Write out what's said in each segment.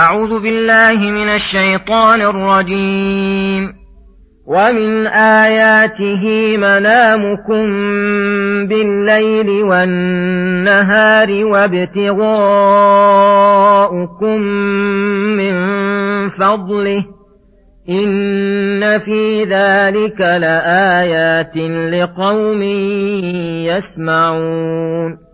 أعوذ بالله من الشيطان الرجيم. ومن آياته منامكم بالليل والنهار وابتغاؤكم من فضله. إن في ذلك لآيات لقوم يسمعون.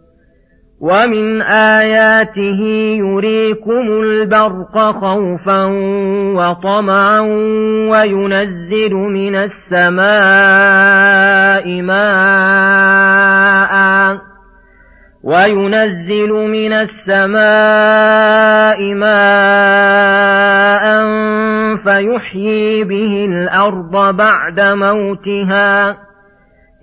ومن آياته يريكم البرق خوفا وطمعا وينزل من السماء ماء وينزل من السماء ماء فيحيي به الأرض بعد موتها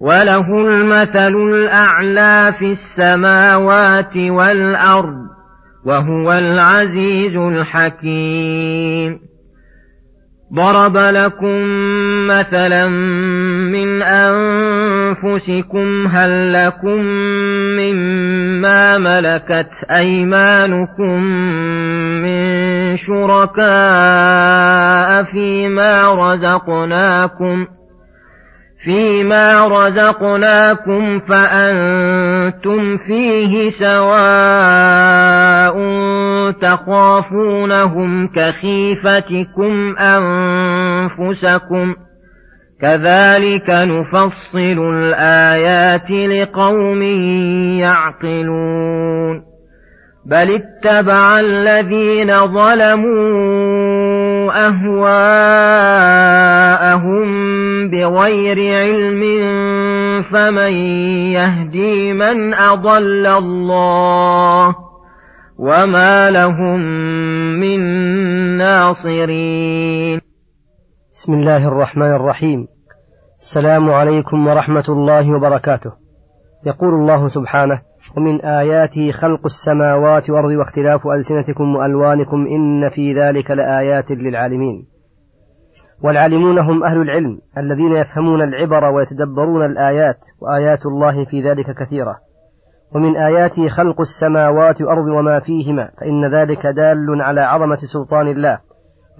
وله المثل الأعلى في السماوات والأرض وهو العزيز الحكيم. ضرب لكم مثلا من أنفسكم هل لكم مما ملكت أيمانكم من شركاء فيما رزقناكم ۖ؟ فيما رزقناكم فأنتم فيه سواء تخافونهم كخيفتكم أنفسكم كذلك نفصل الآيات لقوم يعقلون بل اتبع الذين ظلموا أهواءهم بغير علم فمن يهدي من أضل الله وما لهم من ناصرين. بسم الله الرحمن الرحيم. السلام عليكم ورحمة الله وبركاته. يقول الله سبحانه ومن آياته خلق السماوات والأرض واختلاف ألسنتكم وألوانكم إن في ذلك لآيات للعالمين. والعالمون هم أهل العلم الذين يفهمون العبر ويتدبرون الآيات وآيات الله في ذلك كثيرة. ومن آياته خلق السماوات والأرض وما فيهما فإن ذلك دال على عظمة سلطان الله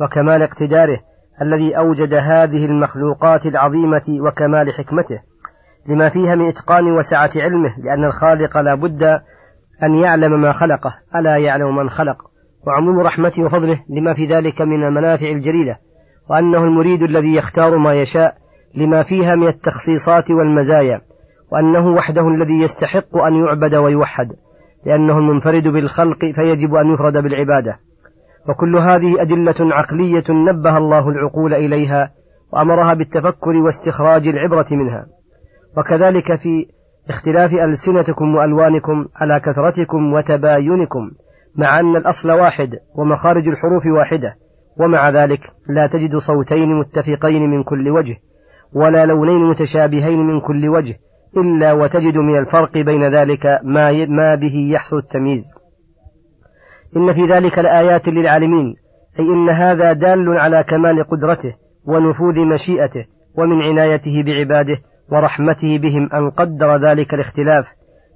وكمال اقتداره الذي أوجد هذه المخلوقات العظيمة وكمال حكمته. لما فيها من إتقان وسعة علمه لأن الخالق لا بد أن يعلم ما خلقه ألا يعلم من خلق. وعموم رحمته وفضله لما في ذلك من المنافع الجليلة وأنه المريد الذي يختار ما يشاء لما فيها من التخصيصات والمزايا وأنه وحده الذي يستحق أن يعبد ويوحد لأنه المنفرد بالخلق فيجب أن يفرد بالعبادة. وكل هذه أدلة عقلية نبه الله العقول إليها وأمرها بالتفكر واستخراج العبرة منها. وكذلك في اختلاف ألسنتكم وألوانكم على كثرتكم وتباينكم مع أن الأصل واحد ومخارج الحروف واحدة ومع ذلك لا تجد صوتين متفقين من كل وجه ولا لونين متشابهين من كل وجه إلا وتجد من الفرق بين ذلك ما, ما به يحصل التمييز. إن في ذلك لآيات للعالمين أي إن هذا دال على كمال قدرته ونفوذ مشيئته ومن عنايته بعباده ورحمته بهم أن قدر ذلك الاختلاف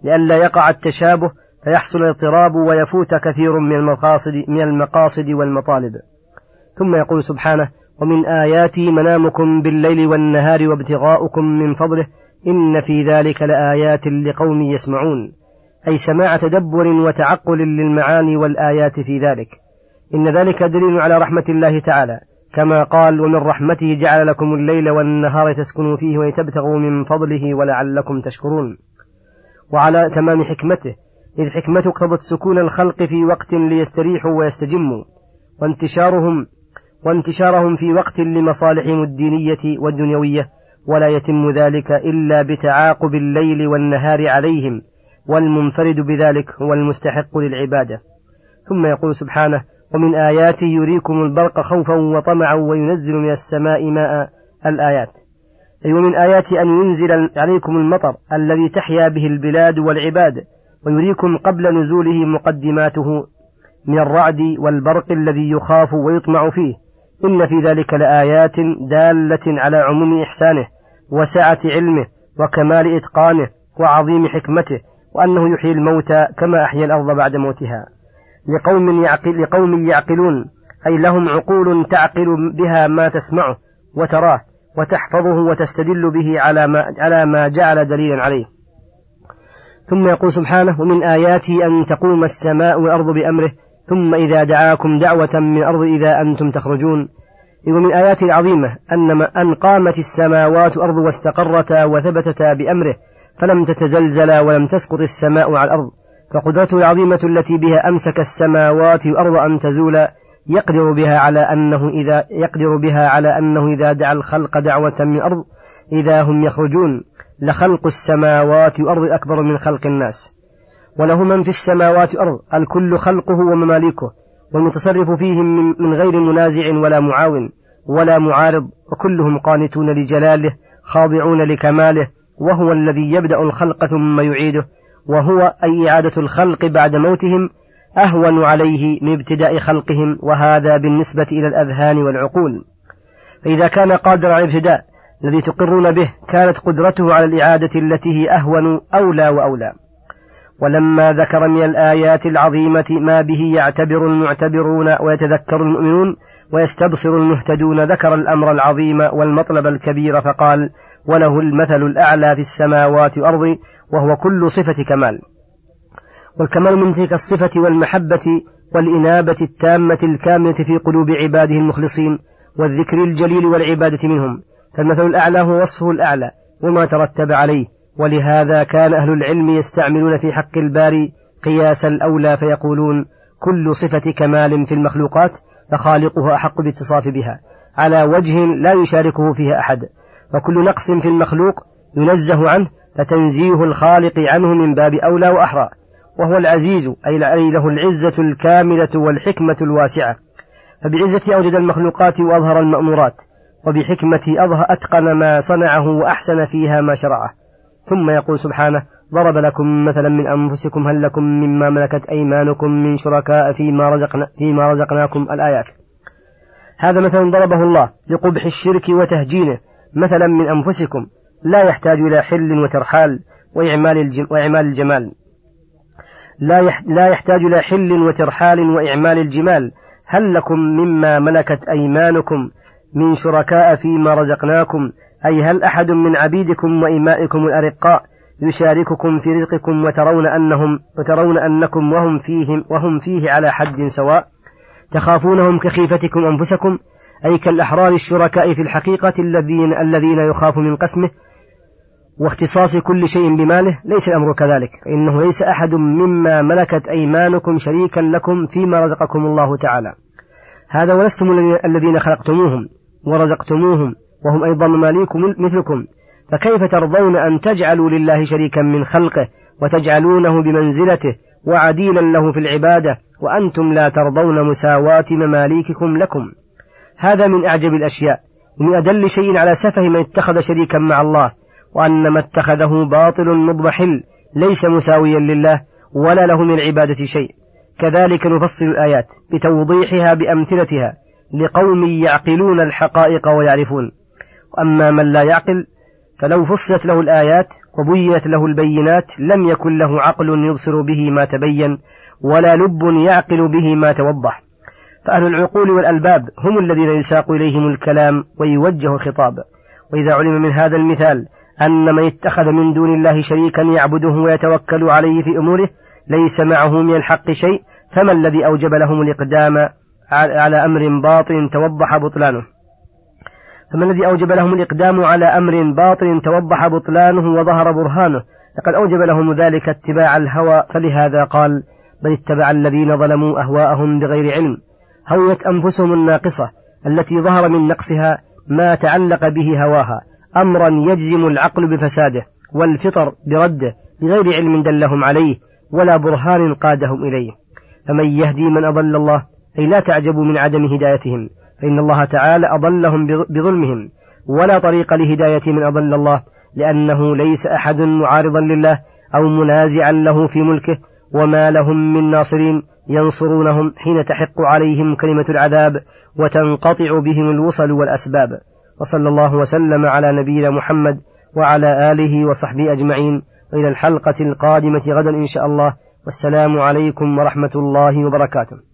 لئلا يقع التشابه فيحصل الاضطراب ويفوت كثير من المقاصد من المقاصد والمطالب. ثم يقول سبحانه ومن آياته منامكم بالليل والنهار وابتغاؤكم من فضله إن في ذلك لآيات لقوم يسمعون. أي سماع تدبر وتعقل للمعاني والآيات في ذلك. إن ذلك دليل على رحمة الله تعالى. كما قال ومن رحمته جعل لكم الليل والنهار تسكنوا فيه ولتبتغوا من فضله ولعلكم تشكرون. وعلى تمام حكمته إذ حكمته اقتضت سكون الخلق في وقت ليستريحوا ويستجموا وانتشارهم وانتشارهم في وقت لمصالحهم الدينية والدنيوية ولا يتم ذلك إلا بتعاقب الليل والنهار عليهم والمنفرد بذلك هو المستحق للعبادة. ثم يقول سبحانه ومن آياته يريكم البرق خوفا وطمعا وينزل من السماء ماء الآيات. أي ومن آياته أن ينزل عليكم المطر الذي تحيا به البلاد والعباد ويريكم قبل نزوله مقدماته من الرعد والبرق الذي يخاف ويطمع فيه. إن في ذلك لآيات دالة على عموم إحسانه وسعة علمه وكمال إتقانه وعظيم حكمته وأنه يحيي الموتى كما أحيا الأرض بعد موتها. لقوم, يعقل لقوم يعقلون أي لهم عقول تعقل بها ما تسمعه وتراه وتحفظه وتستدل به على ما, على ما جعل دليلا عليه. ثم يقول سبحانه ومن آياته أن تقوم السماء والأرض بأمره ثم إذا دعاكم دعوة من الأرض إذا أنتم تخرجون. ومن آياته العظيمة أن أن قامت السماوات والأرض واستقرتا وثبتتا بأمره فلم تتزلزلا ولم تسقط السماء على الأرض. فقدرته العظيمة التي بها أمسك السماوات والأرض أن تزولا يقدر بها على أنه إذا يقدر بها على أنه إذا دعا الخلق دعوة من الأرض إذا هم يخرجون. لخلق السماوات والأرض أكبر من خلق الناس. وله من في السماوات والأرض الكل خلقه ومماليكه والمتصرف فيهم من غير منازع ولا معاون ولا معارض وكلهم قانتون لجلاله خاضعون لكماله وهو الذي يبدأ الخلق ثم يعيده. وهو أي إعادة الخلق بعد موتهم أهون عليه من ابتداء خلقهم وهذا بالنسبة إلى الأذهان والعقول. فإذا كان قادر على الابتداء الذي تقرون به كانت قدرته على الإعادة التي هي أهون أولى وأولى. ولما ذكر من الآيات العظيمة ما به يعتبر المعتبرون ويتذكر المؤمنون ويستبصر المهتدون ذكر الأمر العظيم والمطلب الكبير فقال وله المثل الأعلى في السماوات والأرض وهو كل صفة كمال. والكمال من تلك الصفة والمحبة والإنابة التامة الكاملة في قلوب عباده المخلصين والذكر الجليل والعبادة منهم. فالمثل الأعلى هو وصفه الأعلى وما ترتب عليه. ولهذا كان أهل العلم يستعملون في حق الباري قياس الأولى فيقولون كل صفة كمال في المخلوقات فخالقها أحق باتصاف بها. على وجه لا يشاركه فيها أحد. وكل نقص في المخلوق ينزه عنه فتنزيه الخالق عنه من باب أولى وأحرى وهو العزيز أي له العزة الكاملة والحكمة الواسعة. فبعزة أوجد المخلوقات وأظهر المأمورات وبحكمة أظهر أتقن ما صنعه وأحسن فيها ما شرعه. ثم يقول سبحانه ضرب لكم مثلا من أنفسكم هل لكم مما ملكت أيمانكم من شركاء فيما, رزقنا فيما رزقناكم الآيات؟ هذا مثلا ضربه الله لقبح الشرك وتهجينه مثلا من أنفسكم لا يحتاج إلى حل وترحال وإعمال, وإعمال الجمال. لا, لا يحتاج إلى حل وترحال وإعمال الجمال. هل لكم مما ملكت أيمانكم من شركاء فيما رزقناكم؟ أي هل أحد من عبيدكم وإمائكم الأرقاء يشارككم في رزقكم وترون أنهم وترون أنكم وهم فيهم وهم فيه على حد سواء؟ تخافونهم كخيفتكم أنفسكم؟ أي كالأحرار الشركاء في الحقيقة الذين الذين يخاف من قسمه واختصاص كل شيء بماله ليس الأمر كذلك. إنه ليس أحد مما ملكت أيمانكم شريكا لكم فيما رزقكم الله تعالى. هذا ولستم الذين خلقتموهم ورزقتموهم وهم أيضا مماليكم مثلكم. فكيف ترضون أن تجعلوا لله شريكا من خلقه وتجعلونه بمنزلته وعديلا له في العبادة وأنتم لا ترضون مساواة مماليككم لكم؟ هذا من أعجب الأشياء. ومن أدل شيء على سفه من اتخذ شريكا مع الله وأن ما اتخذه باطل مضمحل ليس مساويا لله ولا له من العبادة شيء. كذلك نفصل الآيات بتوضيحها بأمثلتها لقوم يعقلون الحقائق ويعرفون. وأما من لا يعقل فلو فصلت له الآيات وبينت له البينات لم يكن له عقل يبصر به ما تبين ولا لب يعقل به ما توضح. فأهل العقول والألباب هم الذين يساق إليهم الكلام ويوجه الخطاب. وإذا علم من هذا المثال أن من اتخذ من دون الله شريكا يعبده ويتوكل عليه في أموره ليس معه من الحق شيء فما الذي أوجب لهم الإقدام على أمر باطل توضح بطلانه؟ فما الذي أوجب لهم الإقدام على أمر باطل توضح بطلانه وظهر برهانه؟ لقد أوجب لهم ذلك اتباع الهوى فلهذا قال بل اتبع الذين ظلموا أهواءهم بغير علم هوت أنفسهم الناقصة التي ظهر من نقصها ما تعلق به هواها أمرا يجزم العقل بفساده والفطر برده بغير علم دلهم عليه ولا برهان قادهم إليه. فمن يهدي من أضل الله أي لا تعجبوا من عدم هدايتهم فإن الله تعالى أضلهم بظلمهم. ولا طريق لهداية من أضل الله لأنه ليس أحد معارضا لله أو منازعا له في ملكه وما لهم من ناصرين ينصرونهم حين تحق عليهم كلمة العذاب وتنقطع بهم الوصل والأسباب. وصلى الله وسلم على نبينا محمد وعلى آله وصحبه أجمعين. وإلى الحلقة القادمة غدا إن شاء الله. والسلام عليكم ورحمة الله وبركاته.